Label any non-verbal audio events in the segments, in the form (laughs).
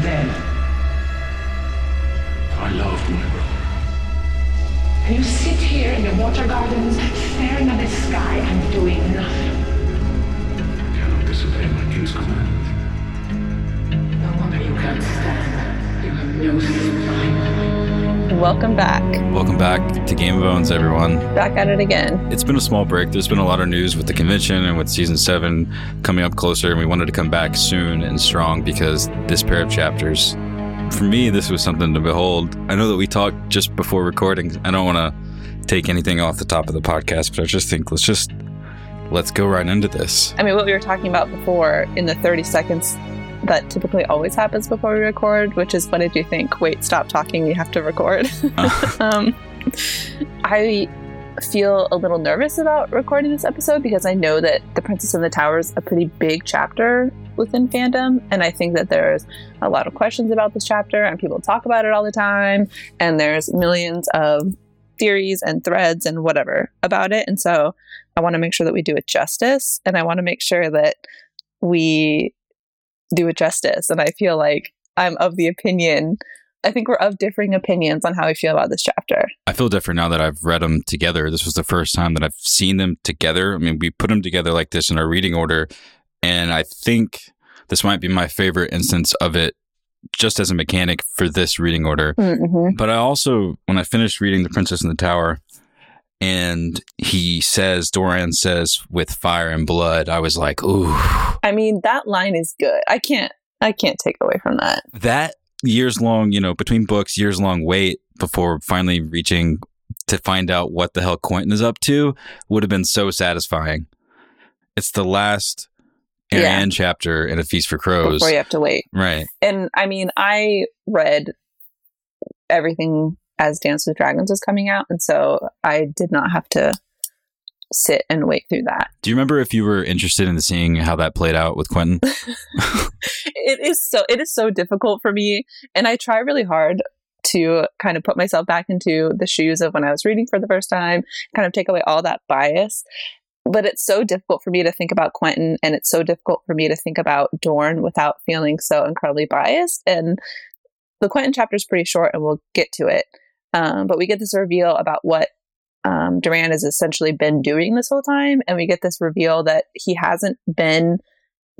brother back to Game of Owns, everyone. Back at it again. It's been a small break. There's been a lot of news with the convention and with season seven coming up closer, and we wanted to come back soon and strong because this pair of chapters, for me, this was something to behold. I know that we talked just before recording. I don't want to take anything off the top of the podcast, but I just think let's just let's go right into this. I mean, what we were talking about before in the 30 seconds that typically always happens before we record, which is what did you think? Wait, stop talking. We have to record. (laughs) Um, I feel a little nervous about recording this episode because I know that The Princess and the Tower is a pretty big chapter within fandom. And I think that there's a lot of questions about this chapter, and people talk about it all the time. And there's millions of theories and threads and whatever about it. And so I want to make sure that we do it justice. And I want to make sure that we do it justice. And I feel like I'm of the opinion. I think we're of differing opinions on how we feel about this chapter. I feel different now that I've read them together. This was the first time that I've seen them together. I mean, we put them together like this in our reading order, and I think this might be my favorite instance of it just as a mechanic for this reading order. Mm-hmm. But I also, when I finished reading The Princess in the Tower, and he says, Doran says, with fire and blood, I was like, ooh, I mean, that line is good. I can't. I can't take away from that. that years long, you know, between books, years long wait before finally reaching to find out what the hell Quentyn is up to would have been so satisfying. It's the last Yeah. Chapter in A Feast for Crows. Before you have to wait. Right. And I mean, I read everything as Dance with Dragons was coming out, and so I did not have to sit and wait through that. Do you remember if you were interested in seeing how that played out with Quentyn? (laughs) it is so it is so difficult for me and i try really hard to kind of put myself back into the shoes of when i was reading for the first time kind of take away all that bias but it's so difficult for me to think about quentyn and it's so difficult for me to think about dorne without feeling so incredibly biased and the quentyn chapter is pretty short and we'll get to it um, but we get this reveal about what um, Doran has essentially been doing this whole time, and we get this reveal that he hasn't been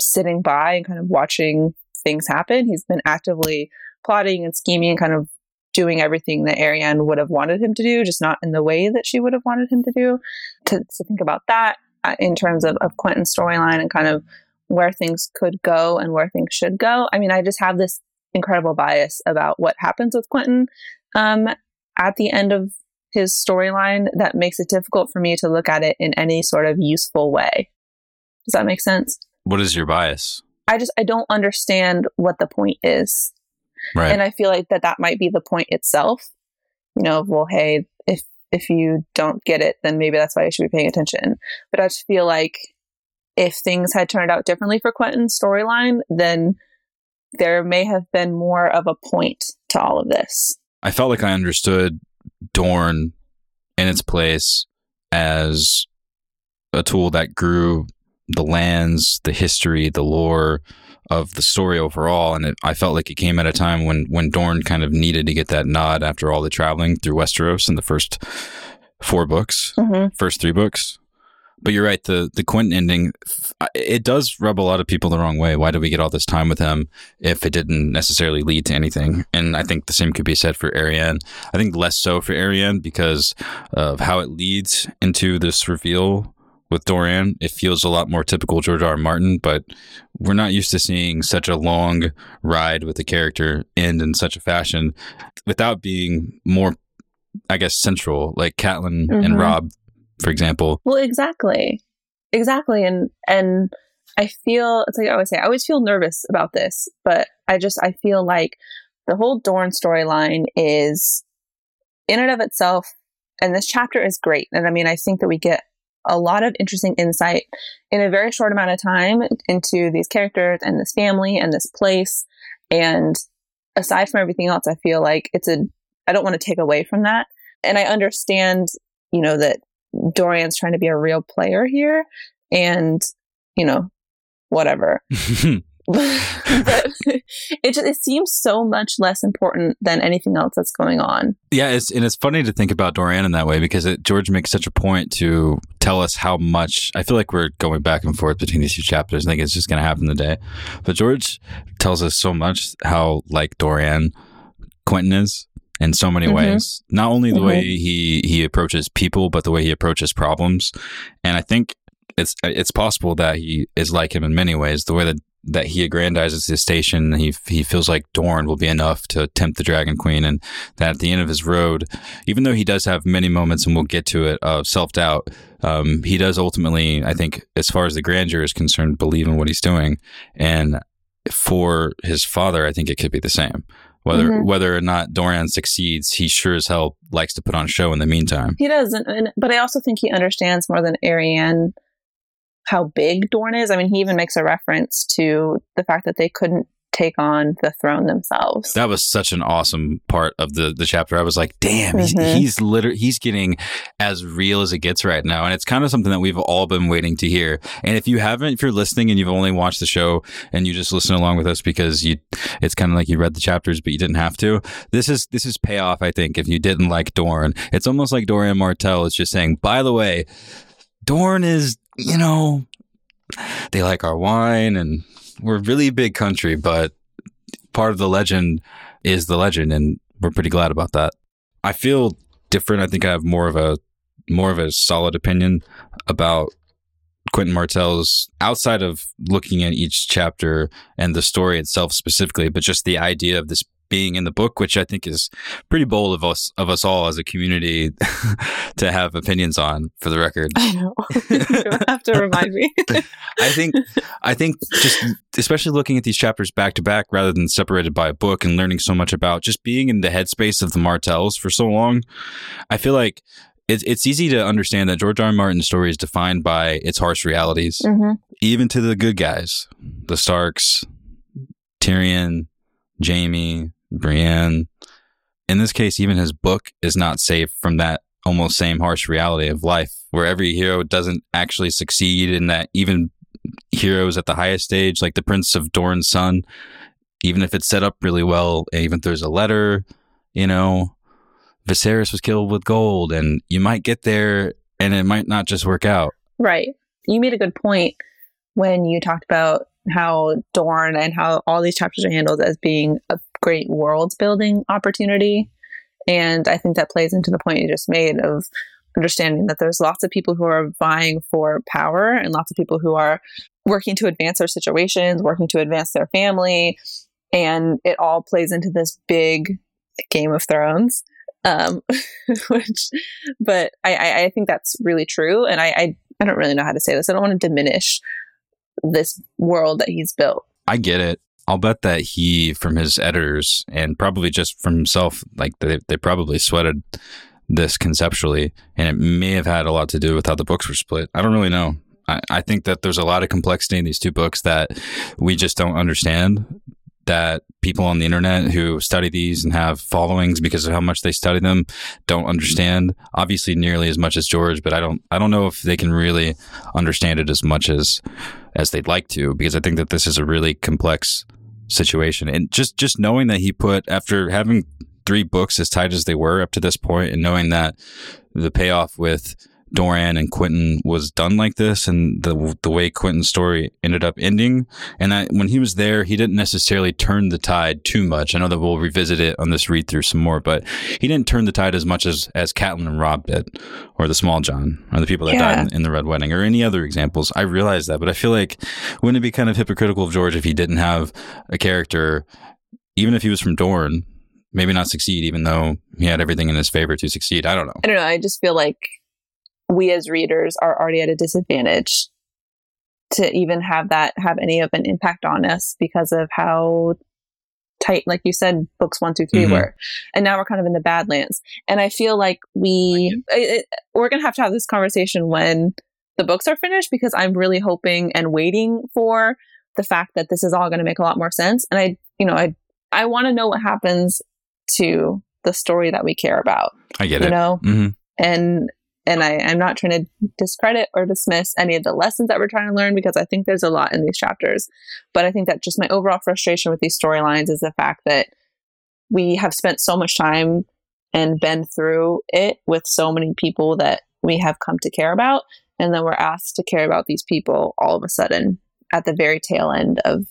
sitting by and kind of watching things happen. He's been actively plotting and scheming and kind of doing everything that Arianne would have wanted him to do, just not in the way that she would have wanted him to do. To, to think about that uh, in terms of, of Quentyn's storyline and kind of where things could go and where things should go. I mean, I just have this incredible bias about what happens with Quentyn um, at the end of his storyline that makes it difficult for me to look at it in any sort of useful way. Does that make sense? What is your bias? I just I don't understand what the point is. Right. And I feel like that that might be the point itself. You know, well, hey, if if you don't get it, then maybe that's why you should be paying attention. But I just feel like if things had turned out differently for Quentyn's storyline, then there may have been more of a point to all of this. I felt like I understood Dorne in its place as a tool that grew the lands, the history, the lore of the story overall. And it, I felt like it came at a time when when Dorne kind of needed to get that nod after all the traveling through Westeros in the first four books, Mm-hmm. first three books. But you're right. The the Quentyn ending, it does rub a lot of people the wrong way. Why did we get all this time with him if it didn't necessarily lead to anything? And I think the same could be said for Arianne. I think less so for Arianne because of how it leads into this reveal with Doran. It feels a lot more typical George R. R. Martin, but we're not used to seeing such a long ride with the character end in such a fashion without being more, I guess, central, like Catelyn and Mhm. Robb, for example. Well, exactly, exactly, and and I feel it's like I always say, I always feel nervous about this, but I just I feel like the whole Dorne storyline is in and of itself, and this chapter is great, and I mean I think that we get a lot of interesting insight in a very short amount of time into these characters and this family and this place, and aside from everything else, I feel like it's a I don't want to take away from that, and I understand you know that Doran's trying to be a real player here and you know whatever (laughs) (laughs) but it just, it seems so much less important than anything else that's going on. Yeah, it's and it's funny to think about Doran in that way because it, George makes such a point to tell us how much. I feel like we're going back and forth between these two chapters. I think it's just going to happen today. But George tells us so much how like Doran Quentyn is in so many Mhm. ways. Not only the Mhm. way he he approaches people, but the way he approaches problems. And I think it's it's possible that he is like him in many ways. The way that that he aggrandizes his station, he he feels like Dorne will be enough to tempt the Dragon Queen, and that at the end of his road, even though he does have many moments, and we'll get to it, of self doubt, um, he does ultimately, I think, as far as the grandeur is concerned, believe in what he's doing. And for his father, I think it could be the same. Whether Mhm. whether or not Doran succeeds, he sure as hell likes to put on a show in the meantime. He does, and, and but I also think he understands more than Arianne how big Dorne is. I mean, he even makes a reference to the fact that they couldn't take on the throne themselves. That was such an awesome part of the the chapter. I was like, damn, he's, Mhm. he's literally he's getting as real as it gets right now, and it's kind of something that we've all been waiting to hear. And if you haven't, if you're listening and you've only watched the show and you just listen along with us because you, it's kind of like you read the chapters but you didn't have to. This is this is payoff. I think if you didn't like Dorne, it's almost like Doran Martell is just saying, by the way, Dorne is you know they like our wine and we're a really big country, but part of the legend is the legend, and we're pretty glad about that. I feel different. I think I have more of a more of a solid opinion about Quentyn Martell's outside of looking at each chapter and the story itself specifically, but just the idea of this being in the book, which I think is pretty bold of us of us all as a community (laughs) to have opinions on. For the record, I know. (laughs) you have to remind me. (laughs) I think I think just especially looking at these chapters back to back rather than separated by a book and learning so much about just being in the headspace of the Martells for so long, I feel like it's it's easy to understand that George R. R. Martin's story is defined by its harsh realities, hmm even to the good guys, the Starks, Tyrion, Jaime, Brienne. In this case, even his book is not safe from that almost same harsh reality of life, where every hero doesn't actually succeed, and that even heroes at the highest stage, like the Prince of Dorne's son, even if it's set up really well, even if there's a letter, you know, Viserys was killed with gold, and you might get there, and it might not just work out. Right. You made a good point when you talked about how Dorne and how all these chapters are handled as being a great world building opportunity. And I think that plays into the point you just made of understanding that there's lots of people who are vying for power and lots of people who are working to advance their situations, working to advance their family. And it all plays into this big Game of Thrones. Um, (laughs) which, but I, I, think that's really true. And I, I, I don't really know how to say this. I don't want to diminish this world that he's built. I get it. I'll bet that he, from his editors and probably just from himself, like they, they probably sweated this conceptually, and it may have had a lot to do with how the books were split. I don't really know. I, I think that there's a lot of complexity in these two books that we just don't understand. That people on the internet who study these and have followings because of how much they study them don't understand. Obviously, nearly as much as George, but I don't. I don't know if they can really understand it as much as as they'd like to because I think that this is a really complex situation. And just just knowing that he put after having three books as tight as they were up to this point, and knowing that the payoff with Doran and Quentyn was done like this, and the the way Quentyn's story ended up ending, and that when he was there, he didn't necessarily turn the tide too much. I know that we'll revisit it on this read through some more, but he didn't turn the tide as much as as Catelyn and Robb did, or the Smalljon, or the people that Yeah. died in, in the Red Wedding, or any other examples. I realize that, but I feel like wouldn't it be kind of hypocritical of George if he didn't have a character, even if he was from Dorne, maybe not succeed, even though he had everything in his favor to succeed. I don't know. I don't know. I just feel like we as readers are already at a disadvantage to even have that have any of an impact on us because of how tight, like you said, books one, two, three Mhm. were, and now we're kind of in the Badlands. And I feel like we it, it- we're gonna have to have this conversation when the books are finished because I'm really hoping and waiting for the fact that this is all going to make a lot more sense. And I, you know, I I want to know what happens to the story that we care about I get you it. You know hmm and And I, I'm not trying to discredit or dismiss any of the lessons that we're trying to learn because I think there's a lot in these chapters. But I think that just my overall frustration with these storylines is the fact that we have spent so much time and been through it with so many people that we have come to care about. And then we're asked to care about these people all of a sudden at the very tail end of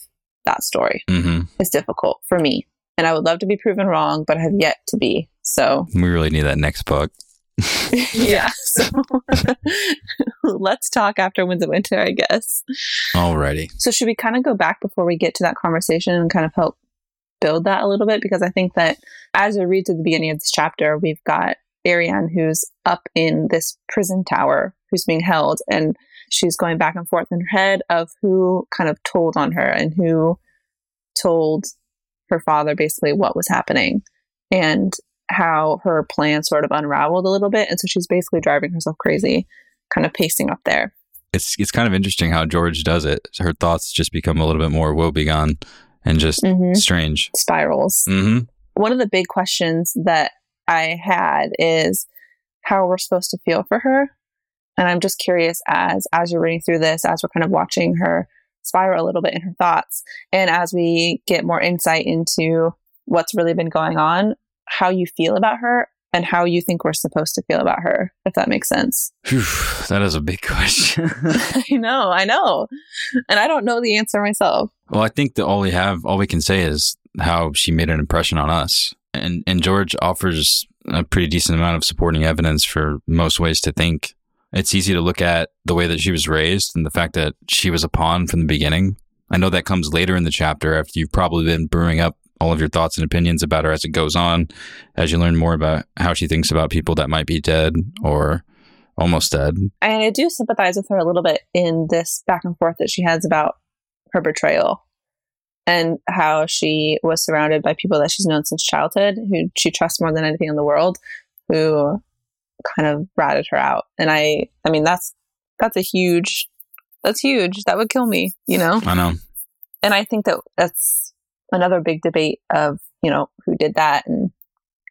that story. hmm It's difficult for me. And I would love to be proven wrong, but I have yet to be. So, We really need that next book. (laughs) yeah. So, (laughs) let's talk after Winds of Winter, I guess. Alrighty. So, should we kind of go back before we get to that conversation and kind of help build that a little bit? Because I think that as we read to the beginning of this chapter, we've got Arianne who's up in this prison tower who's being held, and she's going back and forth in her head of who kind of told on her and who told her father basically what was happening and how her plan sort of unraveled a little bit. And so she's basically driving herself crazy, kind of pacing up there. It's it's kind of interesting how George does it. Her thoughts just become a little bit more woebegone and just Mhm. strange. Spirals. hmm one of the big questions that I had is how we're supposed to feel for her. And I'm just curious as as you're reading through this, as we're kind of watching her spiral a little bit in her thoughts, and as we get more insight into what's really been going on, how you feel about her and how you think we're supposed to feel about her, if that makes sense. that is a big (laughs) question. (laughs) I know, I know. And I don't know the answer myself. well, I think that all we have, all we can say is how she made an impression on us. And and George offers a pretty decent amount of supporting evidence for most ways to think. It's easy to look at the way that she was raised and the fact that she was a pawn from the beginning. I know that comes later in the chapter after you've probably been brewing up all of your thoughts and opinions about her as it goes on, as you learn more about how she thinks about people that might be dead or almost dead. And I do sympathize with her a little bit in this back and forth that she has about her betrayal and how she was surrounded by people that she's known since childhood, who she trusts more than anything in the world, who kind of ratted her out. And I, I mean, that's that's a huge, that's huge. That would kill me, you know. I know. And I think that that's another big debate of you know who did that and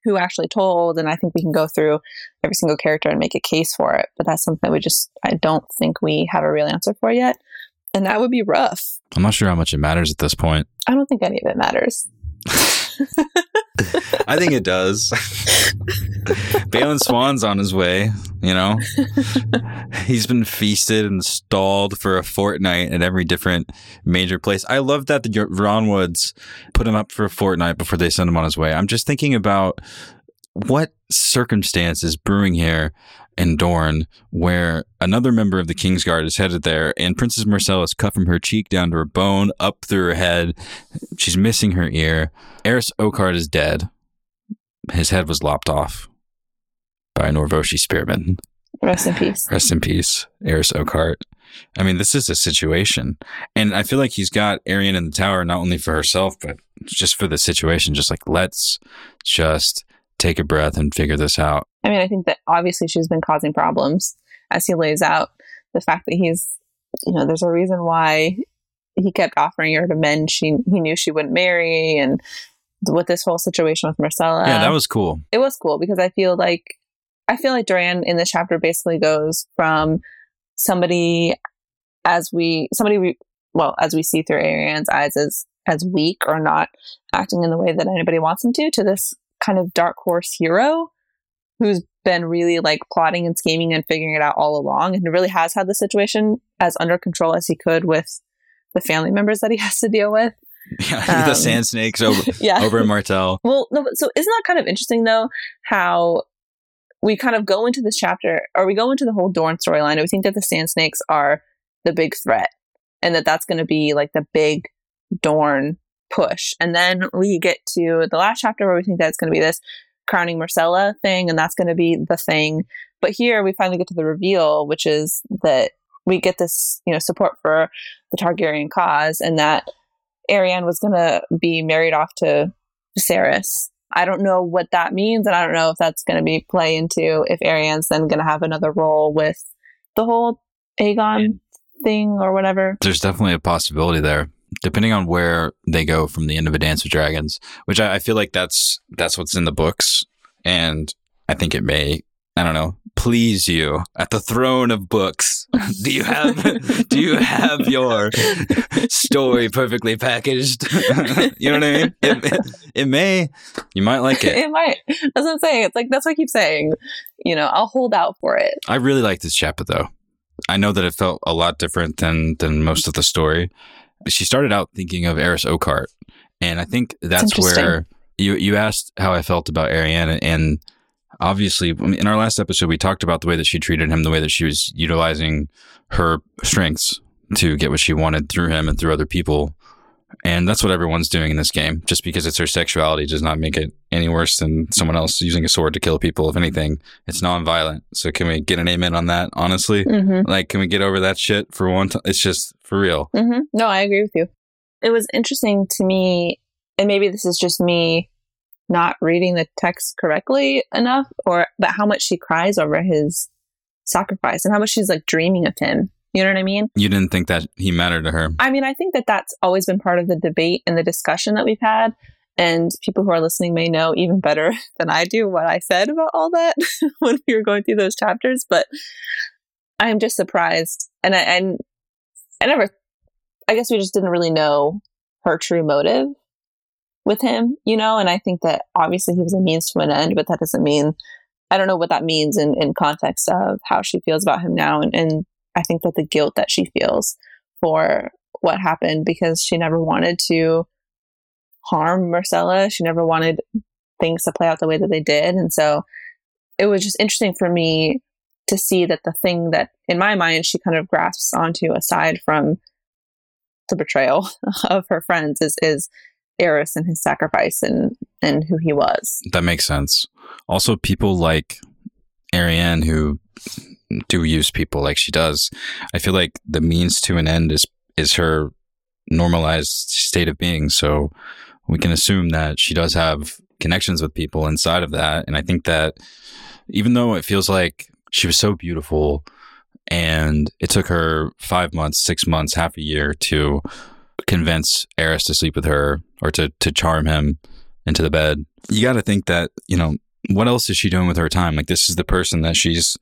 who actually told. And I think we can go through every single character and make a case for it. But that's something that we just I don't think we have a real answer for yet. And that would be rough. I'm not sure how much it matters at this point. I don't think any of it matters. (laughs) (laughs) I think it does. (laughs) Balon Swann's on his way, you know? He's been feasted and stalled for a fortnight at every different major place. I love that the Yronwoods put him up for a fortnight before they send him on his way. I'm just thinking about what circumstance is brewing here in Dorne where another member of the Kingsguard is headed there and Princess Myrcella is cut from her cheek down to her bone, up through her head. She's missing her ear. Arys Oakheart is dead. His head was lopped off by Norvoshi Spearman. Rest in peace. Rest in peace, Arys Oakheart. I mean, this is a situation. And I feel like he's got Arianne in the tower, not only for herself, but just for the situation. Just like, let's just take a breath and figure this out. I mean, I think that obviously she's been causing problems as he lays out the fact that he's, you know, there's a reason why he kept offering her to men she he knew she wouldn't marry, and with this whole situation with Myrcella. yeah, that was cool. it was cool because I feel like I feel like Doran in this chapter basically goes from somebody as we somebody we well as we see through Arianne's eyes as as weak or not acting in the way that anybody wants him to to this kind of dark horse hero who's been really like plotting and scheming and figuring it out all along and really has had the situation as under control as he could with the family members that he has to deal with. Yeah, (laughs) the Um, sand snakes over, (laughs) Yeah. over in Martell. (laughs) Well, no, but so isn't that kind of interesting though? How we kind of go into this chapter, or we go into the whole Dorne storyline, and we think that the Sand Snakes are the big threat, and that that's going to be like the big Dorne push. And then we get to the last chapter where we think that's going to be this crowning Myrcella thing, and that's going to be the thing. But here we finally get to the reveal, which is that we get this, you know, support for the Targaryen cause, and that Arianne was going to be married off to Viserys. I don't know what that means, and I don't know if that's going to be play into if Arianne's then going to have another role with the whole Aegon thing or whatever. There's definitely a possibility there, depending on where they go from the end of a Dance with Dragons, which I, I feel like that's that's what's in the books, and I think it may I don't know, please you at the throne of books. (laughs) Do you have do you have your story perfectly packaged? (laughs) you know what I mean? It, it, may you might like it. it might. That's what I'm saying. It's like that's what I keep saying. You know, I'll hold out for it. I really like this chapter though. I know that it felt a lot different than than most of the story. She started out thinking of Arys Oakheart, and I think that's where you you asked how I felt about Arianne, and obviously in our last episode we talked about the way that she treated him, the way that she was utilizing her strengths to get what she wanted through him and through other people. And that's what everyone's doing in this game. Just because it's her sexuality does not make it any worse than someone else using a sword to kill people. If anything, it's non-violent. So can we get an amen on that? Honestly, mm-hmm. like, can we get over that shit for one time? It's just for real. Mm-hmm. No, I agree with you. It was interesting to me, and maybe this is just me not reading the text correctly enough, or but how much she cries over his sacrifice and how much she's like dreaming of him you know what I mean? You didn't think that he mattered to her. I mean, I think that that's always been part of the debate and the discussion that we've had. And people who are listening may know even better (laughs) than I do what I said about all that (laughs) when we were going through those chapters. But I am just surprised. And I, and I never, I guess we just didn't really know her true motive with him, you know? And I think that obviously he was a means to an end, but that doesn't mean, I don't know what that means in, in context of how she feels about him now and, and I think that the guilt that she feels for what happened because she never wanted to harm Myrcella. She never wanted things to play out the way that they did. And so it was just interesting for me to see that the thing that in my mind she kind of grasps onto aside from the betrayal (laughs) of her friends is is Arys and his sacrifice and and who he was. That makes sense. Also people like Arianne who do use people like she does. I feel like the means to an end is is her normalized state of being. So we can assume that she does have connections with people inside of that. And I think that even though it feels like she was so beautiful and it took her five months, six months, half a year to convince Arys to sleep with her or to, to charm him into the bed, you got to think that, you know, what else is she doing with her time? Like, this is the person that she's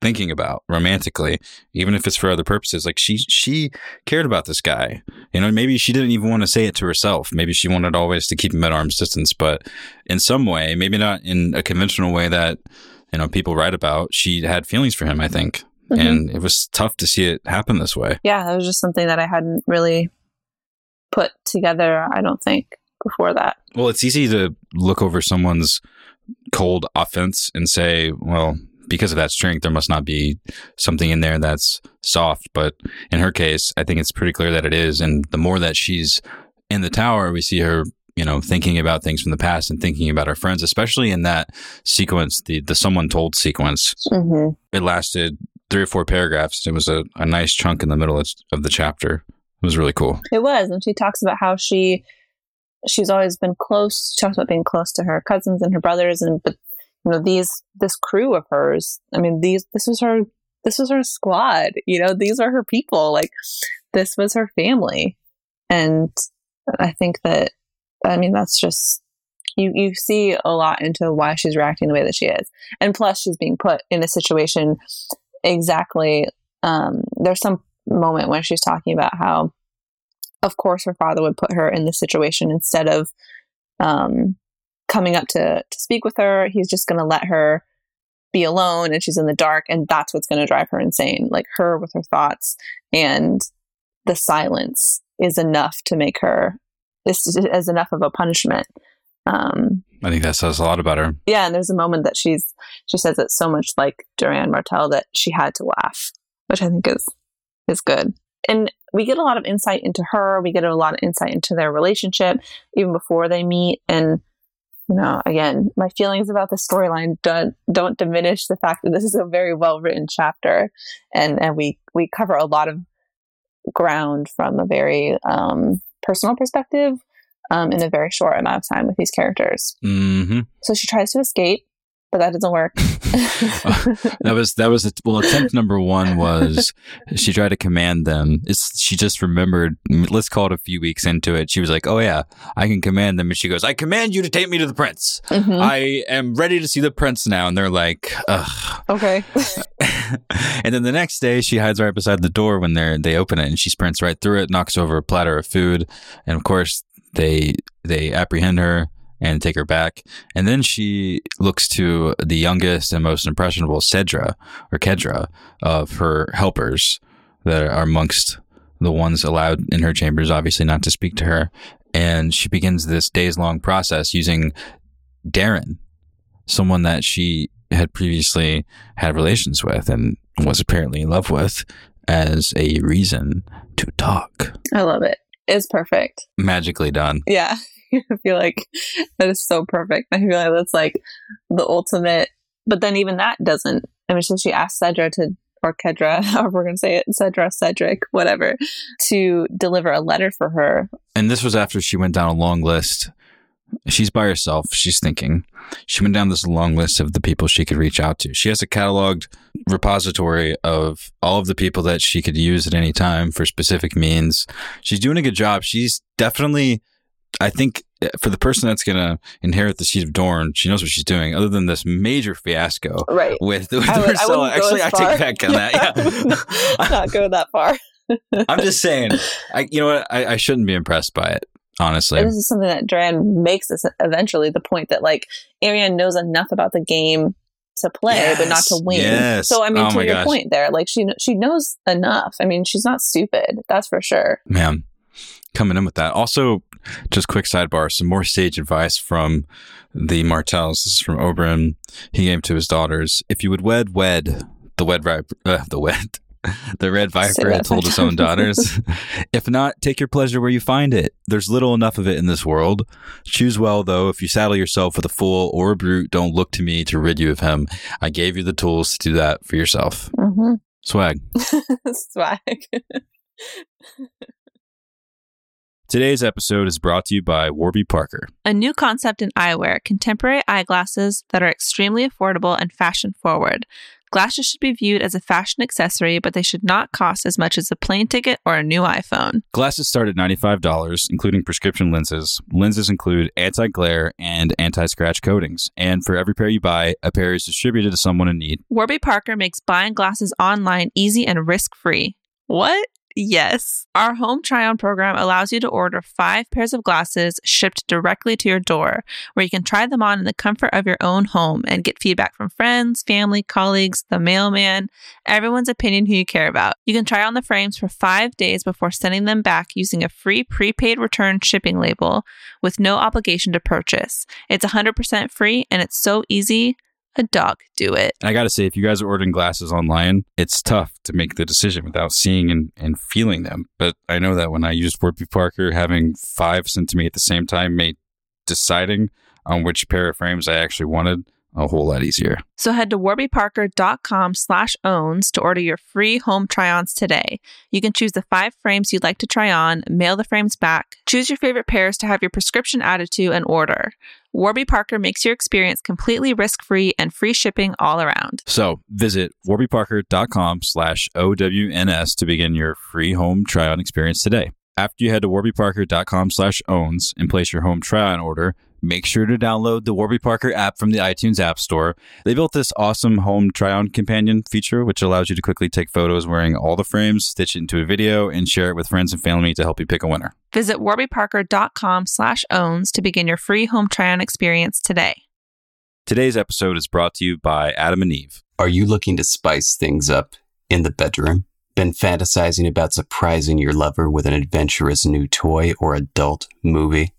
thinking about romantically, even if it's for other purposes. Like she she cared about this guy. You know, maybe she didn't even want to say it to herself. Maybe she wanted always to keep him at arm's distance, but in some way, maybe not in a conventional way that you know people write about, she had feelings for him, I think. Mm-hmm. And it was tough to see it happen this way. Yeah, that was just something that I hadn't really put together, I don't think, before that. Well, it's easy to look over someone's cold offense and say, well, because of that strength, there must not be something in there that's soft. But in her case, I think it's pretty clear that it is. And the more that she's in the tower, we see her, you know, thinking about things from the past and thinking about her friends, especially in that sequence, the the someone told sequence. Mm-hmm. It lasted three or four paragraphs. It was a, a nice chunk in the middle of, of the chapter. Was really cool. It was, and she talks about how she she's always been close. She talks about being close to her cousins and her brothers, and but you know these this crew of hers i mean these this was her this was her squad you know these are her people like this was her family and i think that i mean that's just you you see a lot into why she's reacting the way that she is and plus she's being put in a situation exactly um, there's some moment when she's talking about how of course her father would put her in this situation instead of um, coming up to to speak with her. He's just going to let her be alone and she's in the dark and that's what's going to drive her insane. Like her with her thoughts and the silence is enough to make her this is enough of a punishment. Um, I think that says a lot about her. Yeah, and there's a moment that she's she says it so much like Doran Martell that she had to laugh, which I think is is good. And we get a lot of insight into her. We get a lot of insight into their relationship even before they meet. And you know, again, my feelings about the storyline don't don't diminish the fact that this is a very well written chapter, and and we we cover a lot of ground from a very um, personal perspective um, in a very short amount of time with these characters. Mm-hmm. So she tries to escape, but that doesn't work. (laughs) that was that was a, well. Attempt number one was she tried to command them. It's, she just remembered. Let's call it a few weeks into it. She was like, "Oh yeah, I can command them." And she goes, "I command you to take me to the prince. Mhm. I am ready to see the prince now." And they're like, "Ugh." okay. (laughs) and then the next day, she hides right beside the door when they they open it, and she sprints right through it, knocks over a platter of food, and of course they they apprehend her and take her back. And then she looks to the youngest and most impressionable Cedra or Kedra of her helpers that are amongst the ones allowed in her chambers, obviously not to speak to her. And she begins this days long process using Darren, someone that she had previously had relations with and was apparently in love with, as a reason to talk. I love it. It's perfect. Magically done. Yeah. (laughs) I feel like that is so perfect. I feel like that's like the ultimate. But then even that doesn't. I mean, so she asked Cedra to, or Kedra, (laughs) however we're going to say it, Cedra, Cedric, whatever, to deliver a letter for her. And this was after she went down a long list. She's by herself. She's thinking. She went down this long list of the people she could reach out to. She has a cataloged repository of all of the people that she could use at any time for specific means. She's doing a good job. She's definitely, I think, for the person that's going to inherit the seat of Dorne, she knows what she's doing, other than this major fiasco Right. with, with I would- I Myrcella. wouldn't go Actually, I take back on that. Yeah. (laughs) Not go that far. (laughs) I'm just saying, I, you know what? I, I shouldn't be impressed by it, honestly. And this is something that Doran makes us eventually the point that like Arianne knows enough about the game to play, but not to win. yes. So I mean, Oh to your gosh. point there, like she she knows enough. I mean, she's not stupid. That's for sure. Man, coming in with that. Also, just quick sidebar, some more sage advice from the Martells. This is from Oberyn. He gave to his daughters. If you would wed, wed. The wed viper, uh, the wed. (laughs) The red viper had told his own (laughs) daughters. if not, take your pleasure where you find it. There's little enough of it in this world. Choose well, though. If you saddle yourself with a fool or a brute, don't look to me to rid you of him. I gave you the tools to do that for yourself. Mm-hmm. Swag. (laughs) Swag. Today's episode is brought to you by Warby Parker. A new concept in eyewear: contemporary eyeglasses that are extremely affordable and fashion forward. Glasses should be viewed as a fashion accessory, but they should not cost as much as a plane ticket or a new iPhone. Glasses start at $95, including prescription lenses. Lenses include anti glare and anti scratch coatings. And for every pair you buy, a pair is distributed to someone in need. Warby Parker makes buying glasses online easy and risk free. What? Yes. Our home try on program allows you to order five pairs of glasses shipped directly to your door, where you can try them on in the comfort of your own home and get feedback from friends, family, colleagues, the mailman, everyone's opinion who you care about. You can try on the frames for five days before sending them back using a free prepaid return shipping label with no obligation to purchase. It's 100% free and it's so easy. A dog do it. And I got to say, if you guys are ordering glasses online, it's tough to make the decision without seeing and, and feeling them. But I know that when I used Warby Parker, having five sent to me at the same time made deciding on which pair of frames I actually wanted a whole lot easier. So head to warbyparker.com slash owns to order your free home try-ons today. You can choose the five frames you'd like to try on, mail the frames back, choose your favorite pairs to have your prescription added to, and order. Warby Parker makes your experience completely risk-free and free shipping all around. So visit warbyparker.com slash OWNS to begin your free home try on experience today. After you head to warbyparker.com slash owns and place your home try on order, make sure to download the Warby Parker app from the iTunes App Store. They built this awesome home try on companion feature, which allows you to quickly take photos wearing all the frames, stitch it into a video, and share it with friends and family to help you pick a winner. Visit warbyparker.com slash owns to begin your free home try-on experience today. Today's episode is brought to you by Adam and Eve. Are you looking to spice things up in the bedroom? Been fantasizing about surprising your lover with an adventurous new toy or adult movie?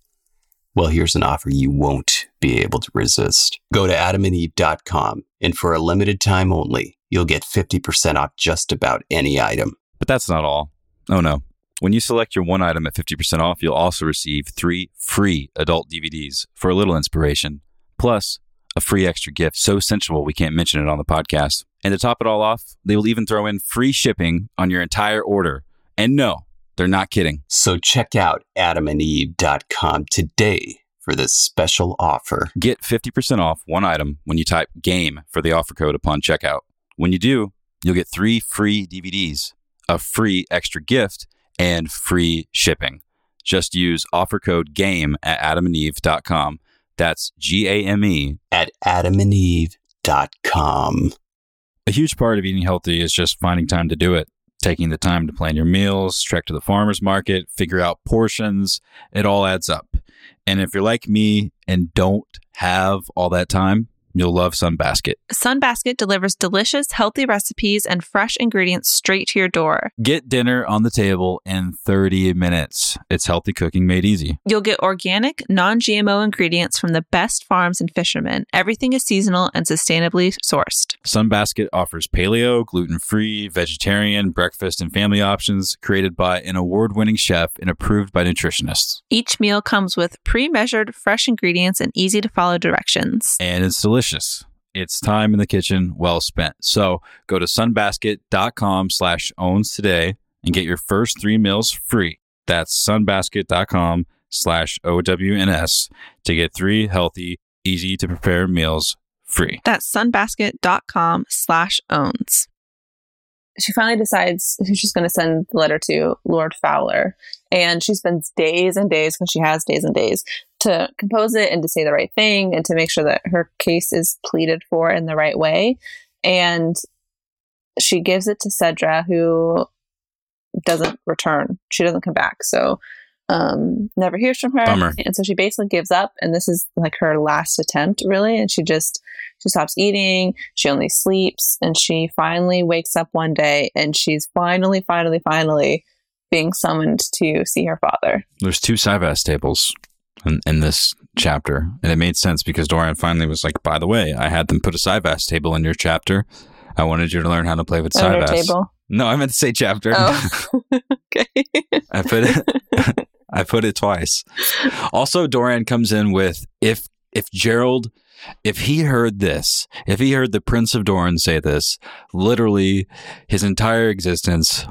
Well, here's an offer you won't be able to resist. Go to adamandeve.com, and for a limited time only, you'll get 50% off just about any item. But that's not all. Oh no. When you select your one item at 50% off, you'll also receive three free adult DVDs for a little inspiration, plus a free extra gift so sensual we can't mention it on the podcast. And to top it all off, they will even throw in free shipping on your entire order. And no, they're not kidding. So check out adamandeve.com today for this special offer. Get 50% off one item when you type GAME for the offer code upon checkout. When you do, you'll get three free DVDs, a free extra gift, and free shipping. Just use offer code GAME at adamandeve.com. That's G A M E. At adamandeve.com. A huge part of eating healthy is just finding time to do it. Taking the time to plan your meals, trek to the farmer's market, figure out portions, it all adds up. And if you're like me and don't have all that time, You'll love Sunbasket. Sunbasket delivers delicious, healthy recipes and fresh ingredients straight to your door. Get dinner on the table in 30 minutes. It's healthy cooking made easy. You'll get organic, non GMO ingredients from the best farms and fishermen. Everything is seasonal and sustainably sourced. Sunbasket offers paleo, gluten free, vegetarian, breakfast, and family options created by an award winning chef and approved by nutritionists. Each meal comes with pre measured, fresh ingredients and easy to follow directions. And it's delicious delicious. It's time in the kitchen well spent. So go to sunbasket.com slash owns today and get your first three meals free. That's sunbasket.com slash OWNS to get three healthy, easy to prepare meals free. That's sunbasket.com slash owns. She finally decides who she's going to send the letter to Lord Fowler. And she spends days and days, because she has days and days, to compose it and to say the right thing and to make sure that her case is pleaded for in the right way. And she gives it to Cedra, who doesn't return. She doesn't come back. So um, never hears from her. Bummer. And so she basically gives up, and this is like her last attempt, really. And she just she stops eating. She only sleeps, and she finally wakes up one day, and she's finally, finally, finally being summoned to see her father. There's two Cyvasse tables in, in this chapter. And it made sense because Doran finally was like, by the way, I had them put a Cyvasse table in your chapter. I wanted you to learn how to play with oh, Cyvasse. table. No, I meant to say chapter. Oh, (laughs) okay. I put it (laughs) I put it twice. Also, Doran comes in with if if Gerold if he heard this, if he heard the Prince of Doran say this, literally his entire existence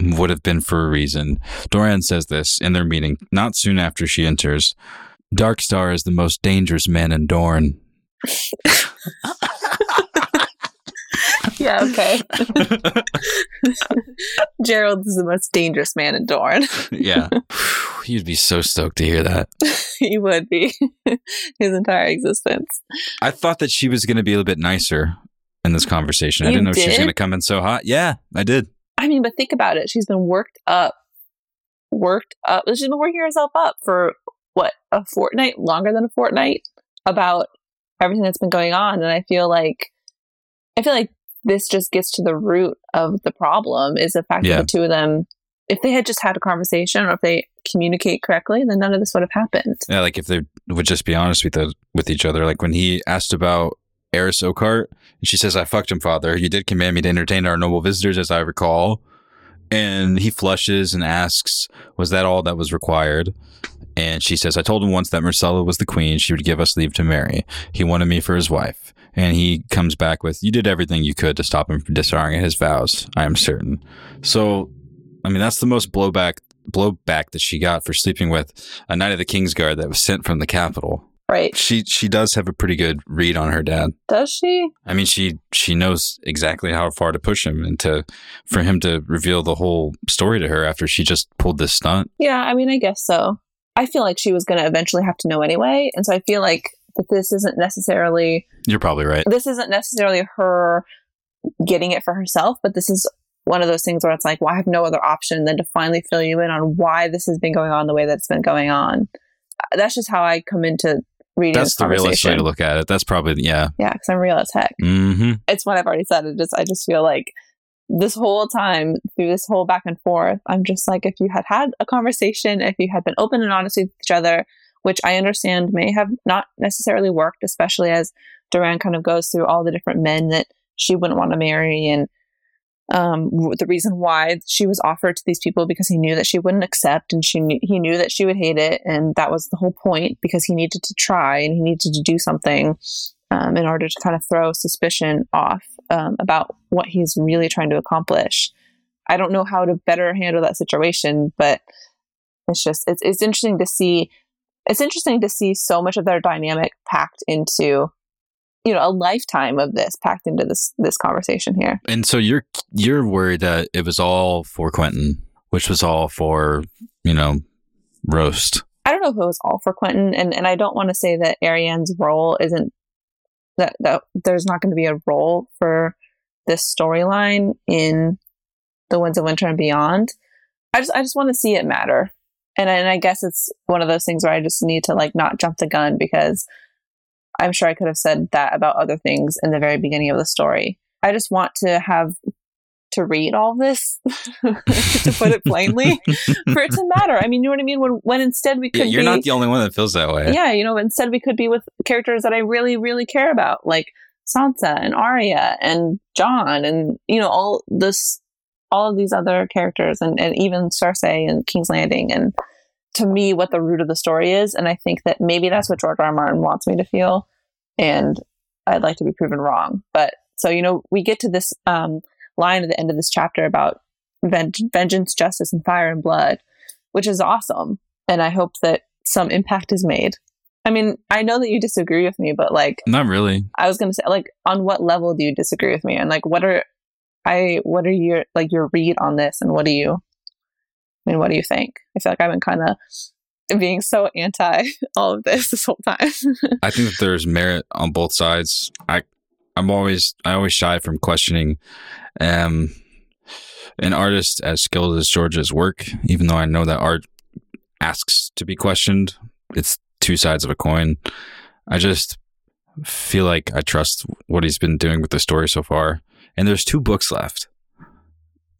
would have been for a reason. Doran says this in their meeting not soon after she enters. Darkstar is the most dangerous man in Dorne. (laughs) yeah, okay. (laughs) Gerold is the most dangerous man in Dorne. (laughs) yeah. You'd be so stoked to hear that. he would be his entire existence. I thought that she was going to be a little bit nicer in this conversation. I didn't know she was going to come in so hot. Yeah, I did. I mean, but think about it. She's been worked up, worked up. She's been working herself up for what, a fortnight, longer than a fortnight about everything that's been going on. And I feel like, I feel like this just gets to the root of the problem is the fact Yeah. that the two of them, if they had just had a conversation or if they communicate correctly, then none of this would have happened. Yeah, like if they would just be honest with the, with each other. Like when he asked about Arys Oakheart, and she says, "I fucked him, father. You did command me to entertain our noble visitors, as I recall." And he flushes and asks, "Was that all that was required?" And she says, "I told him once that Myrcella was the queen. She would give us leave to marry. He wanted me for his wife." And he comes back with, "You did everything you could to stop him from dishonoring his vows. I am certain." So, I mean, that's the most blowback blowback that she got for sleeping with a knight of the Kingsguard that was sent from the capital. Right. She she does have a pretty good read on her dad. Does she? I mean, she she knows exactly how far to push him and to for him to reveal the whole story to her after she just pulled this stunt. Yeah, I mean, I guess so. I feel like she was going to eventually have to know anyway. And so I feel like that this isn't necessarily You're probably right. this isn't necessarily her getting it for herself, but this is one of those things where it's like, well, I have no other option than to finally fill you in on why this has been going on the way that it's been going on. That's just how I come into reading That's the realist way to look at it. That's probably yeah. Yeah, because I'm real as heck. hmm It's what I've already said. It just I just feel like this whole time through this whole back and forth, I'm just like, if you had had a conversation, if you had been open and honest with each other, which I understand may have not necessarily worked, especially as Doran kind of goes through all the different men that she wouldn't want to marry and um, the reason why she was offered to these people because he knew that she wouldn't accept and she knew, he knew that she would hate it and that was the whole point because he needed to try and he needed to do something um, in order to kind of throw suspicion off um, about what he's really trying to accomplish. I don't know how to better handle that situation, but it's just it's it's interesting to see it's interesting to see so much of their dynamic packed into you know a lifetime of this packed into this this conversation here. And so you're you're worried that it was all for Quentyn, which was all for you know roast. i don't know if it was all for quentyn and and i don't want to say that arianne's role isn't that that there's not going to be a role for this storyline in the winds of winter and beyond. I just i just want to see it matter. And and i guess it's one of those things where i just need to like not jump the gun because i'm sure i could have said that about other things in the very beginning of the story. I just want to have to read all this (laughs) to put it plainly (laughs) for it to matter. I mean you know what i mean? When when instead we Yeah, could you're be not the only one that feels that way. yeah, you know, instead we could be with characters that I really, really care about, like Sansa and Arya and Jon and you know all this, all of these other characters and, and even Cersei and King's Landing and to me what the root of the story is, and I think that maybe that's what George R. R. Martin wants me to feel, and I'd like to be proven wrong. But so you know, we get to this um, line at the end of this chapter about ven- vengeance, justice, and fire and blood, which is awesome, and I hope that some impact is made. I mean, I know that you disagree with me, but like Not really. I was gonna say, like on what level do you disagree with me? And like what are I what are your like your read on this and what do you I mean what do you think? I feel like I've been kinda being so anti (laughs) all of this this whole time. (laughs) I think that there's merit on both sides. I I'm always I always shy from questioning um an artist as skilled as George's work, even though I know that art asks to be questioned. It's two sides of a coin. I just feel like I trust what he's been doing with the story so far. And there's two books left.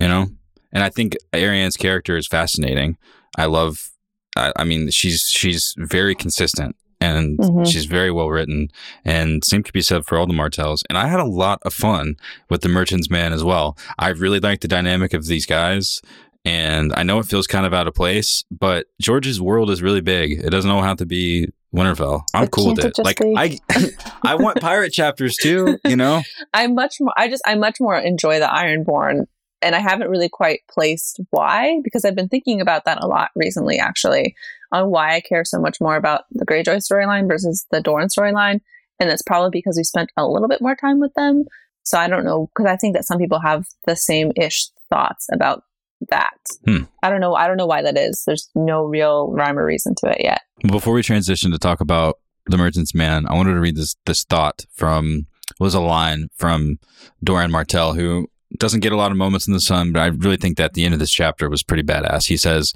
You know? And I think Arianne's character is fascinating. I love I, I mean she's she's very consistent and Mhm. she's very well written and same could be said for all the martells. And i had a lot of fun with the merchant's man as well. I really like the dynamic of these guys and i know it feels kind of out of place but george's world is really big. It doesn't all have to be winterfell. I'm But cool with it. it like be- i (laughs) i want pirate chapters too you know? (laughs) I much more I just I much more enjoy the Ironborn and I haven't really quite placed why because I've been thinking about that a lot recently actually on why I care so much more about the Greyjoy storyline versus the Dorne storyline and it's probably because we spent a little bit more time with them so I don't know because I think that some people have the same ish thoughts about that. Hmm. I don't know I don't know why that is. There's no real rhyme or reason to it yet. Before we transition to talk about the Merchant's Man, I wanted to read this this thought from was a line from Doran Martell, who doesn't get a lot of moments in the sun, but I really think that the end of this chapter was pretty badass. He says,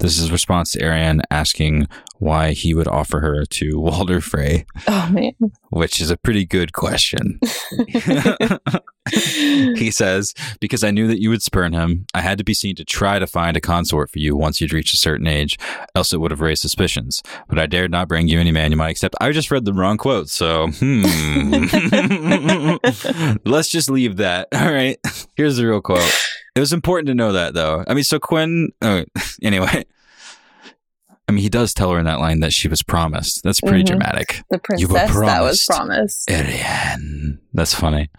"This is a response to Arianne asking why he would offer her to (laughs) Walder Frey, Oh man. which is a pretty good question." (laughs) (laughs) (laughs) he says, Because I knew that you would spurn him, I had to be seen to try to find a consort for you once you'd reached a certain age, else it would have raised suspicions. But I dared not bring you any man you might accept. I just read the wrong quote, so hmm. (laughs) Let's just leave that. (laughs) All right. Here's the real quote. It was important to know that, though. I mean, so Quinn, oh, anyway. I mean, he does tell her in that line that she was promised. That's pretty Mhm. dramatic. The You were princess that was promised. promised. Arianne. That's funny.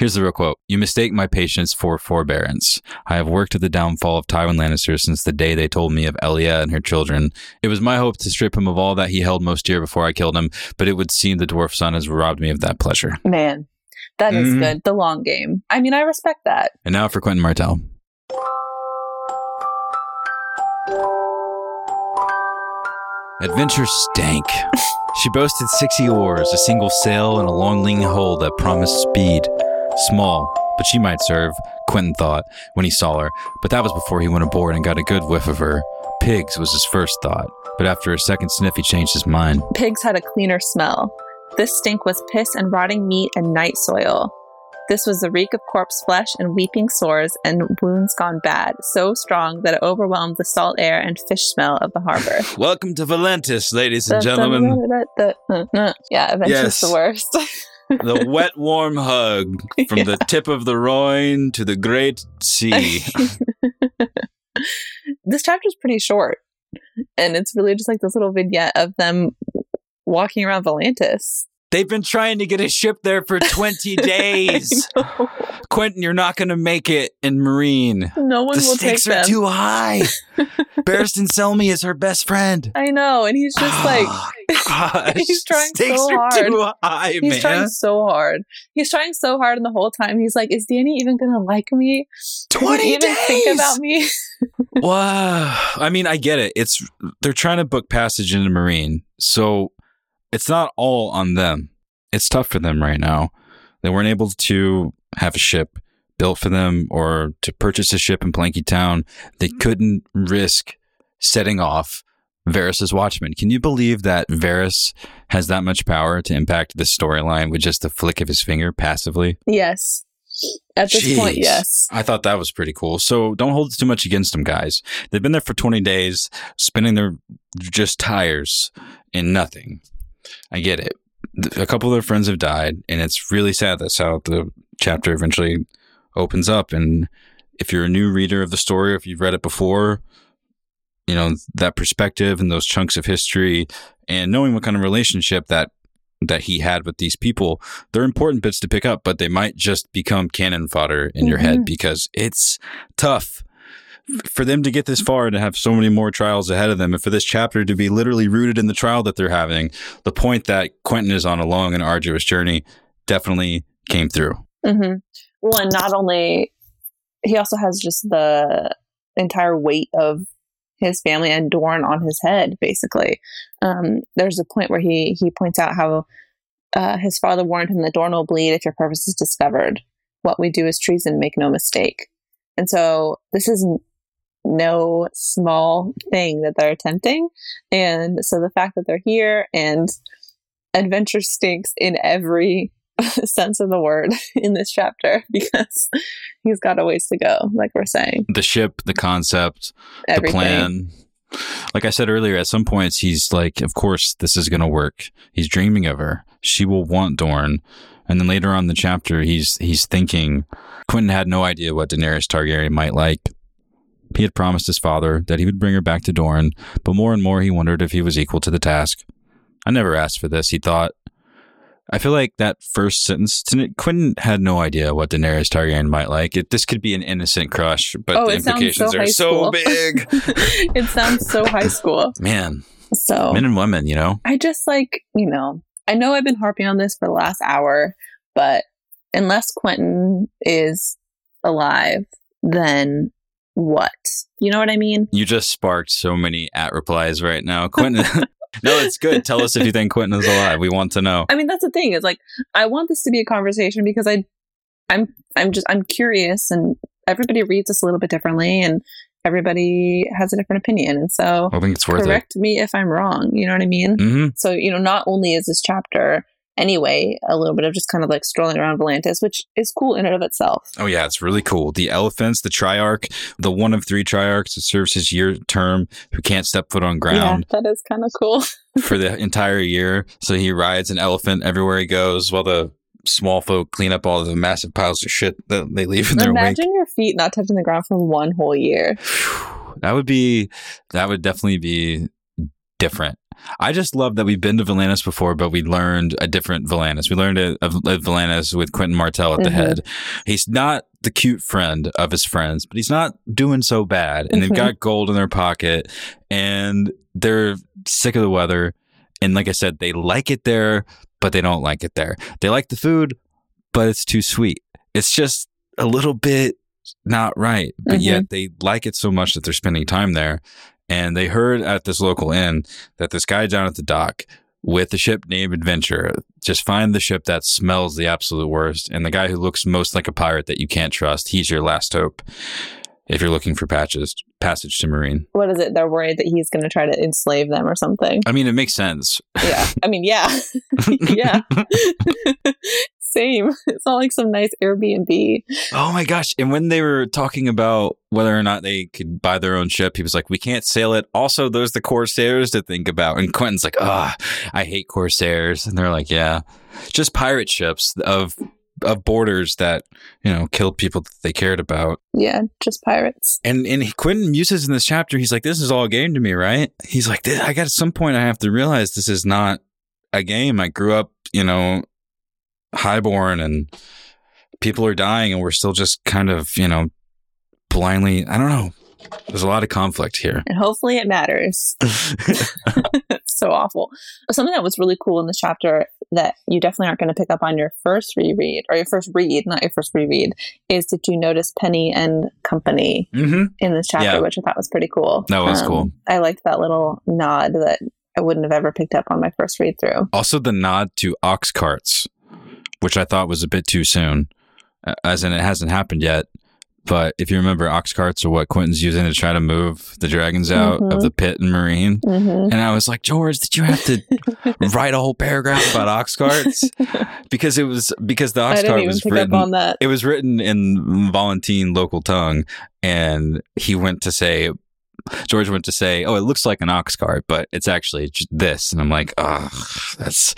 Here's the real quote. You mistake my patience for forbearance. I have worked at the downfall of Tywin Lannister since the day they told me of Elia and her children. It was my hope to strip him of all that he held most dear before I killed him, but it would seem the dwarf son has robbed me of that pleasure. Man, that is Mhm. good. The long game. I mean, I respect that. And now for Quentyn Martell. Adventure stank. (laughs) She boasted 60 oars, a single sail, and a long lean hull that promised speed. Small, but she might serve, Quentyn thought when he saw her, but that was before he went aboard and got a good whiff of her. Pigs was his first thought, but after a second sniff, he changed his mind. Pigs had a cleaner smell. This stink was piss and rotting meat and night soil. This was the reek of corpse flesh and weeping sores and wounds gone bad, so strong that it overwhelmed the salt air and fish smell of the harbor. (laughs) Welcome to Volantis, ladies and gentlemen. da- uh, uh. Yeah, Adventure's Yes. the worst. (laughs) the wet, warm hug from the (laughs) tip of the Rhoyne to the great sea. (laughs) this chapter is pretty short, and it's really just like this little vignette of them walking around Volantis. They've been trying to get a ship there for 20 (laughs) days. Quentyn, you're not going to make it in Meereen. no one The will take them. The stakes are too high. Barristan Selmy is her best friend. I know, and he's just (sighs) like Oh, (laughs) he's trying stakes so are hard. too high, he's man. trying so hard. He's trying so hard, and the whole time he's like, "Is Dany even gonna like me? 20 even think about me?" (laughs) Wow. I mean, I get it. It's they're trying to book passage into Meereen, so it's not all on them. It's tough for them right now. They weren't able to have a ship built for them or to purchase a ship in Planky Town. They mm-hmm. couldn't risk setting off Varys's Watchmen. Can you believe that Varys has that much power to impact the storyline with just the flick of his finger passively? yes. At this point, yes. I thought that was pretty cool. So don't hold too much against them, guys. They've been there for 20 days, spinning their just tires in nothing. I get it. A couple of their friends have died, and it's really sad. That's how the chapter eventually opens up. And if you're a new reader of the story, or if you've read it before, you know that perspective and those chunks of history, and knowing what kind of relationship that that he had with these people, they're important bits to pick up, but they might just become cannon fodder in your head Mhm. because it's tough for them to get this far and to have so many more trials ahead of them, and for this chapter to be literally rooted in the trial that they're having. The point that Quentyn is on a long and arduous journey definitely came through. hmm Well, and not only he also has just the entire weight of his family and Dorne on his head. Basically, um, there's a point where he he points out how uh, his father warned him that Dorne will bleed if your purpose is discovered. What we do is treason. Make no mistake. And so this is no small thing that they're attempting. And so the fact that they're here and adventure stinks in every (laughs) sense of the word (laughs) in this chapter (laughs) because he's got a ways to go, like we're saying. The ship, the concept, Everything. the plan. Like I said earlier, at some points he's like, "Of course, this is going to work." He's dreaming of her. She will want Dorne. And then later on in the chapter, he's he's thinking Quentyn had no idea what Daenerys Targaryen might like. He had promised his father that he would bring her back to Dorne, but more and more he wondered if he was equal to the task. I never asked for this, he thought. I feel like that first sentence, Quentyn had no idea what Daenerys Targaryen might like. It, this could be an innocent crush, but Oh, the implications so are so big. (laughs) it sounds so high school. Man, So men and women, you know? I just like, you know, I know I've been harping on this for the last hour, but unless Quentyn is alive, then what? You know what I mean? You just sparked so many at replies right now. Quentyn, (laughs) (laughs) no, it's good. Tell us if you think Quentyn is alive. We want to know. I mean, that's the thing. It's like I want this to be a conversation because I, I'm, I'm just, I'm curious, and everybody reads this a little bit differently, and everybody has a different opinion, and so I think it's worth correct me if I'm wrong. You know what I mean? it. hmm So you know, not only is this chapter anyway a little bit of just kind of like strolling around Volantis, which is cool in and of itself. Oh yeah, it's really cool. The elephants, the triarch, the one of three triarchs that serves his year term, who can't step foot on ground Yeah, that is kind of cool. (laughs) for the entire year. So he rides an elephant everywhere he goes, while the small folk clean up all the massive piles of shit that they leave in their wake. Imagine your feet not touching the ground for one whole year. That would be that would definitely be different. I just love that we've been to Volantis before, but we learned a different Volantis. We learned a, a, a with Quentyn Martell at the Mhm. head. He's not the cute friend of his friends, but he's not doing so bad. And Mhm. they've got gold in their pocket, and they're sick of the weather. And like I said, they like it there, but they don't like it there. They like the food, but it's too sweet. It's just a little bit not right. But Mhm. yet they like it so much that they're spending time there. And they heard at this local inn that this guy down at the dock with the ship named Adventure, just find the ship that smells the absolute worst. And the guy who looks most like a pirate that you can't trust, he's your last hope if you're looking for patches, passage to Meereen. What is it? They're worried that he's going to try to enslave them or something. I mean, it makes sense. Yeah. I mean, yeah. (laughs) yeah. (laughs) (laughs) Same. (laughs) It's not like some nice Airbnb. Oh my gosh. And when they were talking about whether or not they could buy their own ship, he was like, We can't sail it. Also, there's the Corsairs to think about. And Quentyn's like, Ah, I hate Corsairs. And they're like, Yeah. Just pirate ships of of borders that, you know, killed people that they cared about. Yeah, just pirates. And and Quentyn muses in this chapter, he's like, This is all a game to me, right? He's like, I got at some point I have to realize this is not a game. I grew up you know, highborn and people are dying and we're still just kind of, you know, blindly, I don't know. There's a lot of conflict here. And hopefully it matters. (laughs) (laughs) so awful. Something that was really cool in this chapter that you definitely aren't going to pick up on your first reread or your first read, not your first reread, is did you notice Penny and Company mm-hmm. in this chapter, Yeah. which I thought was pretty cool. That was cool. I liked that little nod that I wouldn't have ever picked up on my first read through. Also, the nod to ox carts, which I thought was a bit too soon, as in it hasn't happened yet. But if you remember, ox carts are what Quentyn's using to try to move the dragons out Mhm. of the pit and Meereen. hmm And I was like, George, did you have to (laughs) write a whole paragraph about ox carts? Because it was because the ox cart was written. on that. It was written in Volantine local tongue, and he went to say, George went to say, "Oh, it looks like an ox cart, but it's actually this." And I'm like, "Oh, that's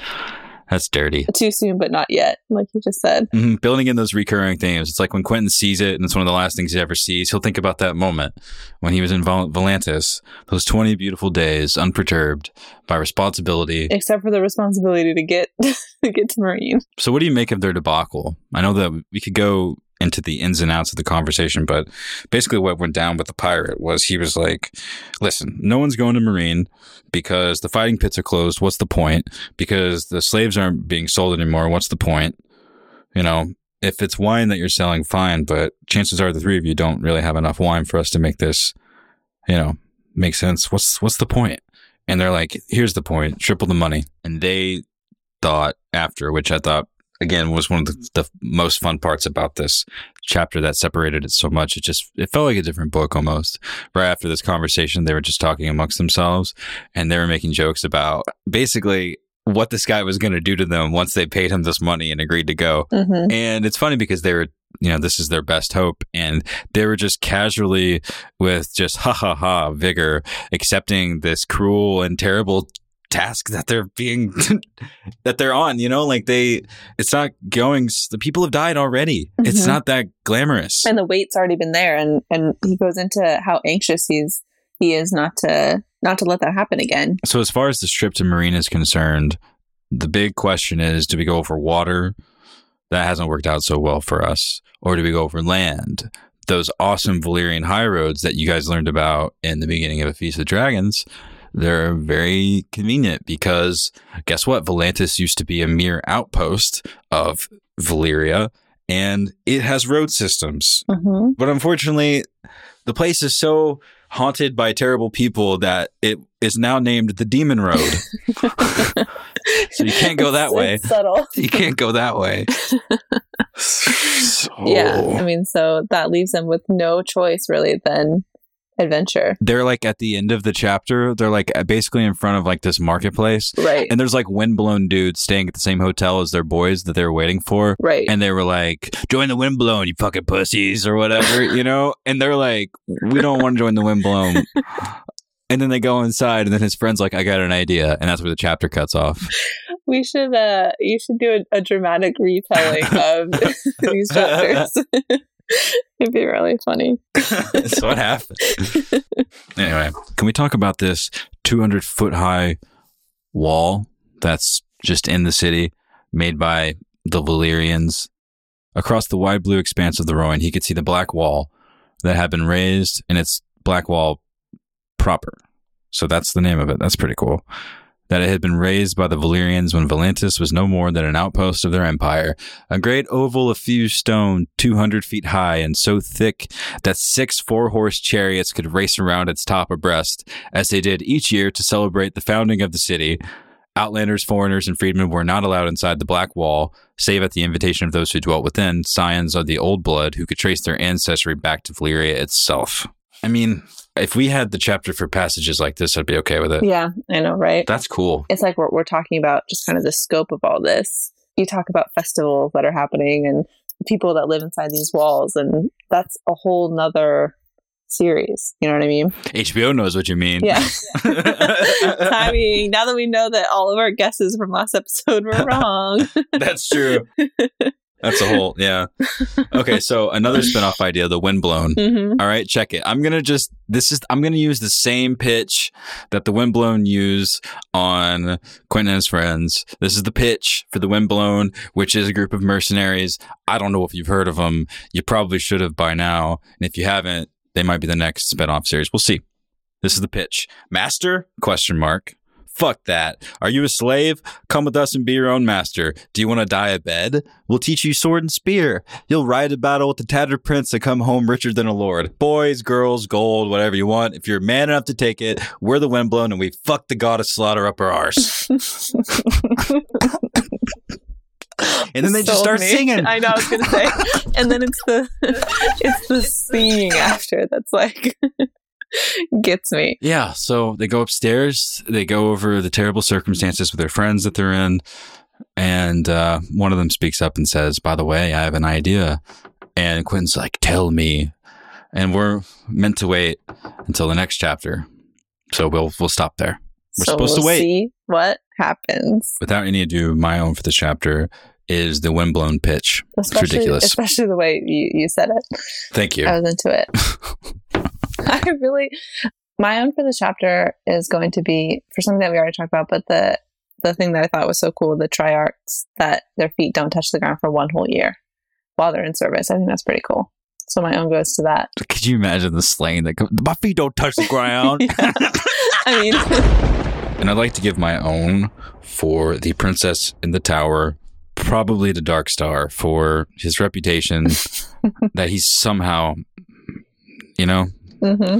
that's dirty." Too soon, but not yet, like you just said. Mhm. Building in those recurring themes. It's like when Quentyn sees it, and it's one of the last things he ever sees. He'll think about that moment when he was in Val- Volantis, those 20 beautiful days, unperturbed by responsibility. Except for the responsibility to get (laughs) to get to Meereen. So, what do you make of their debacle? I know that we could go into the ins and outs of the conversation, but basically, what went down with the pirate was he was like, "Listen, no one's going to Meereen because the fighting pits are closed. What's the point? Because the slaves aren't being sold anymore. What's the point? You know." If it's wine that you're selling, fine, but chances are the three of you don't really have enough wine for us to make this, you know, make sense. What's what's the point? And they're like, here's the point, triple the money. And they thought after, which I thought again was one of the, the most fun parts about this chapter that separated it so much. It just it felt like a different book almost. Right after this conversation, they were just talking amongst themselves and they were making jokes about basically what this guy was going to do to them once they paid him this money and agreed to go. hmm And it's funny because they were, you know, this is their best hope. And they were just casually, with just ha ha ha vigor, accepting this cruel and terrible task that they're being, (laughs) that they're on, you know, like they, it's not going, the people have died already. It's Mhm. not that glamorous. And the weight's already been there, and and he goes into how anxious he's he is not to not to let that happen again. So, as far as this trip to Meereen is concerned, the big question is do we go for water? That hasn't worked out so well for us. Or do we go for land? Those awesome Valyrian high roads that you guys learned about in the beginning of A Feast of Dragons, they're very convenient because guess what? Volantis used to be a mere outpost of Valyria and it has road systems. Mm-hmm. But unfortunately, the place is so haunted by terrible people that it is now named the Demon Road. (laughs) (laughs) So you can't go that way. subtle. (laughs) you can't go that way. So- Yeah, I mean, so that leaves them with no choice really than adventure, They're like at the end of the chapter, they're like basically in front of like this marketplace. right? And there's like windblown dudes staying at the same hotel as their boys that they were waiting for. right. And they were like, join the windblown, you fucking pussies, or whatever, (laughs) you know? And they're like, we don't want to join the windblown. (laughs) And then they go inside, and then his friend's like, I got an idea. And that's where the chapter cuts off. we should uh you should do a, a dramatic retelling of (laughs) these chapters. (laughs) It'd be really funny. (laughs) That's what happened. (laughs) anyway, can we talk about this 200 foot high wall that's just in the city made by the Valyrians? Across the wide blue expanse of the Rhoyne, he could see the black wall that had been raised, and it's black wall proper. So that's the name of it. That's pretty cool. That it had been raised by the Valyrians when Volantis was no more than an outpost of their empire, a great oval of fused stone, 200 feet high and so thick that six four horse chariots could race around its top abreast, as they did each year to celebrate the founding of the city. Outlanders, foreigners, and freedmen were not allowed inside the Black Wall, save at the invitation of those who dwelt within, scions of the old blood who could trace their ancestry back to Valyria itself. I mean, if we had the chapter for passages like this, I'd be okay with it. Yeah, I know, right? That's cool. It's like we're we're talking about just kind of the scope of all this. You talk about festivals that are happening and people that live inside these walls, and that's a whole nother series. You know what I mean? HBO knows what you mean. Yeah. (laughs) (laughs) I mean, now that we know that all of our guesses from last episode were (laughs) wrong, That's true. That's a whole yeah. Okay, so another spin-off idea, the windblown. (laughs) hmm All right, check it. I'm gonna just this is I'm gonna use the same pitch that the Windblown use on Quentyn and his friends. This is the pitch for the Windblown, which is a group of mercenaries. I don't know if you've heard of them. You probably should have by now, and if you haven't, they might be the next spin-off series. We'll see. This is the pitch. Master? Question mark. Fuck that. Are you a slave? Come with us and be your own master. Do you want to die a bed? We'll teach you sword and spear. You'll ride a battle with the tattered prince and come home richer than a lord. Boys, girls, gold, whatever you want. If you're man enough to take it, we're the windblown and we fuck the goddess slaughter up our arse. (laughs) And then they just start me. singing. I know. I was gonna say, (laughs) and then it's the it's the singing after that's like (laughs) gets me. Yeah, so they go upstairs. They go over the terrible circumstances with their friends that they're in, and uh, one of them speaks up and says, "By the way, I have an idea." And Quentyn's like, "Tell me," and we're meant to wait until the next chapter, so we'll we'll stop there. We're so supposed we'll to wait. See what happens. Without any ado, my own for this chapter is the windblown pitch. Especially, it's ridiculous. especially the way you, you said it. Thank you. I was into it. (laughs) (laughs) I really, my own for the chapter is going to be for something that we already talked about, but the the thing that I thought was so cool, the triarchs that their feet don't touch the ground for one whole year while they're in service. I think that's pretty cool. So my own goes to that. (laughs) Could you imagine the slang that comes? My feet don't touch the ground. (laughs) I mean, And I'd like to give my own for the Princess in the Tower, probably the Dark Star, for his reputation that he's somehow, you know, hmm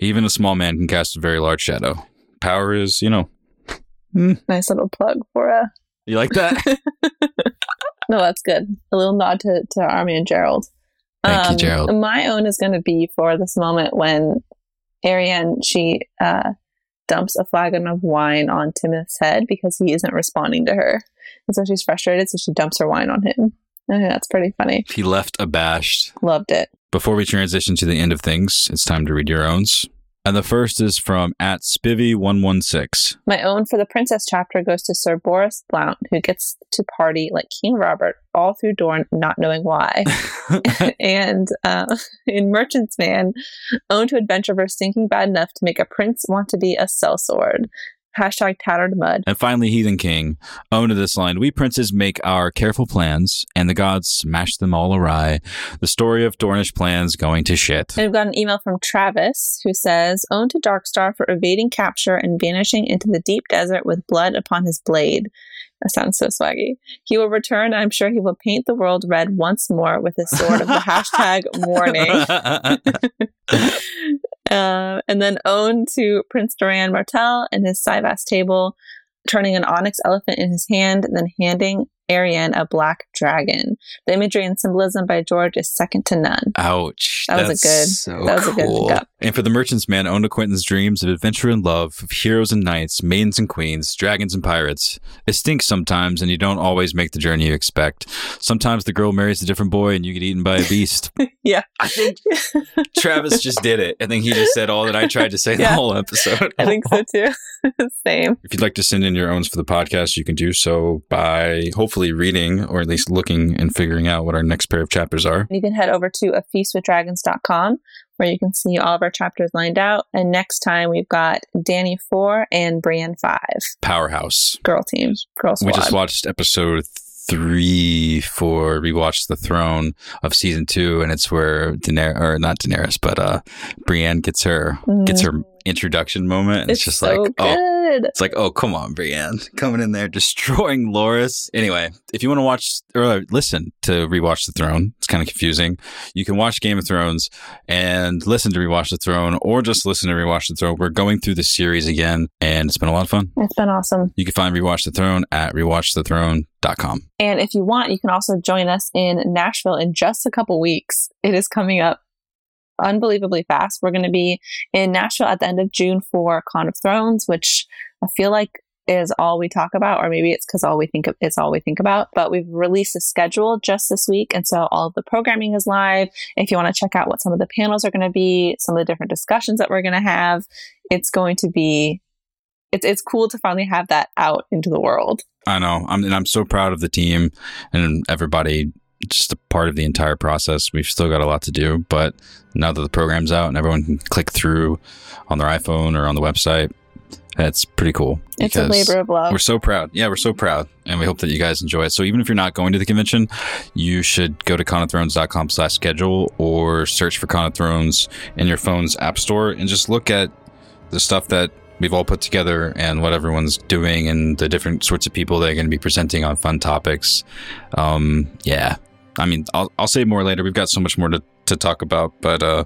even a small man can cast a very large shadow. Power is, you know, nice little plug for a. you like that? (laughs) No, that's good. A little nod to, to Army and Gerold. Thank you, Gerold. My own is going to be for this moment when Arianne she uh, dumps a flagon of wine on Timoth's head because he isn't responding to her, and so she's frustrated. So she dumps her wine on him. I think that's pretty funny. he left abashed. Loved it. Before we transition to the end of things, it's time to read your owns. And the first is from at Spivvy116. My own for the princess chapter goes to Sir Boros Blount, who gets to party like King Robert all through Dorne, not knowing why. (laughs) (laughs) and uh, in Merchant's Man, own to Adventureverse thinking bad enough to make a prince want to be a sellsword. Hashtag tattered mud. And finally, Heathen King. Own to this line. We princes make our careful plans, and the gods smash them all awry. The story of Dornish plans going to shit. And we've got an email from Travis who says, Own to Darkstar for evading capture and vanishing into the deep desert with blood upon his blade. That sounds so swaggy. He will return. I'm sure he will paint the world red once more with his sword of the (laughs) hashtag mourning. (laughs) Uh, and then own to Prince Doran Martell and his Cyvasse table, turning an onyx elephant in his hand, then handing Arianne a black dragon. The imagery and symbolism by George is second to none. Ouch. That was a good- So that was a good cool. pickup. And for the merchant's man, owned Quentyn's dreams of adventure and love, of heroes and knights, maidens and queens, dragons and pirates. It stinks sometimes, and you don't always make the journey you expect. Sometimes the girl marries a different boy, and you get eaten by a beast. (laughs) Yeah. I think (laughs) Travis just did it. I think he just said all that I tried to say the whole episode. I think so too. (laughs) Same. If you'd like to send in your owns for the podcast, you can do so by hopefully reading or at least looking and figuring out what our next pair of chapters are. You can head over to a feastwithdragons.com where you can see all of our chapters lined out. And next time we've got Dany 4 and Brienne 5. Powerhouse. Girl team. Girl squad. We just watched episode three for rewatch the throne of season two, and it's where Daenerys or not Daenerys, but uh Brienne gets her gets her introduction moment. And it's, just Mm-hmm. so like oh it's like, oh, come on, Brienne, (laughs) coming in there, destroying Loras. Anyway, if you want to watch or listen to Rewatch the Throne, it's kind of confusing. You can watch Game of Thrones and listen to Rewatch the Throne, or just listen to Rewatch the Throne. We're going through the series again, and it's been a lot of fun. It's been awesome. You can find Rewatch the Throne at rewatchthethrone.com. And if you want, you can also join us in Nashville in just a couple weeks. It is coming up unbelievably fast. We're going to be in Nashville at the end of June for Con of Thrones, which I feel like is all we talk about, or maybe it's because all we think of is all we think about. But we've released a schedule just this week, and so all of the programming is live. If you want to check out what some of the panels are going to be, some of the different discussions that we're going to have, it's going to be it's it's cool to finally have that out into the world. I know. I'm and I'm so proud of the team and everybody just a part of the entire process. We've still got a lot to do, but now that the program's out and everyone can click through on their iPhone or on the website, that's pretty cool. It's a labor of love. We're so proud. Yeah, we're so proud. And we hope that you guys enjoy it. So even if you're not going to the convention, you should go to conofthrones.com slash schedule or search for Con of Thrones in your phone's app store and just look at the stuff that we've all put together and what everyone's doing and the different sorts of people that are going to be presenting on fun topics. Um, yeah. I mean, I'll, I'll say more later. We've got so much more to, to talk about, but uh,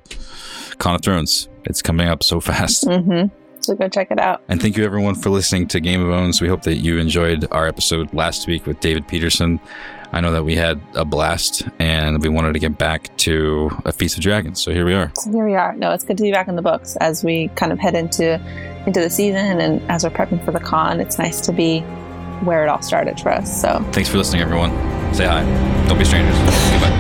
Con of Thrones, it's coming up so (laughs) fast. Mm-hmm. So go check it out. And thank you everyone for listening to Game of Owns. We hope that you enjoyed our episode last week with David Peterson. I know that we had a blast and we wanted to get back to a Feast of Dragons. So here we are. So here we are. No, it's good to be back in the books as we kind of head into into the season and as we're prepping for the con. It's nice to be where it all started for us. So Thanks for listening, everyone. Say hi. Don't be strangers. Goodbye.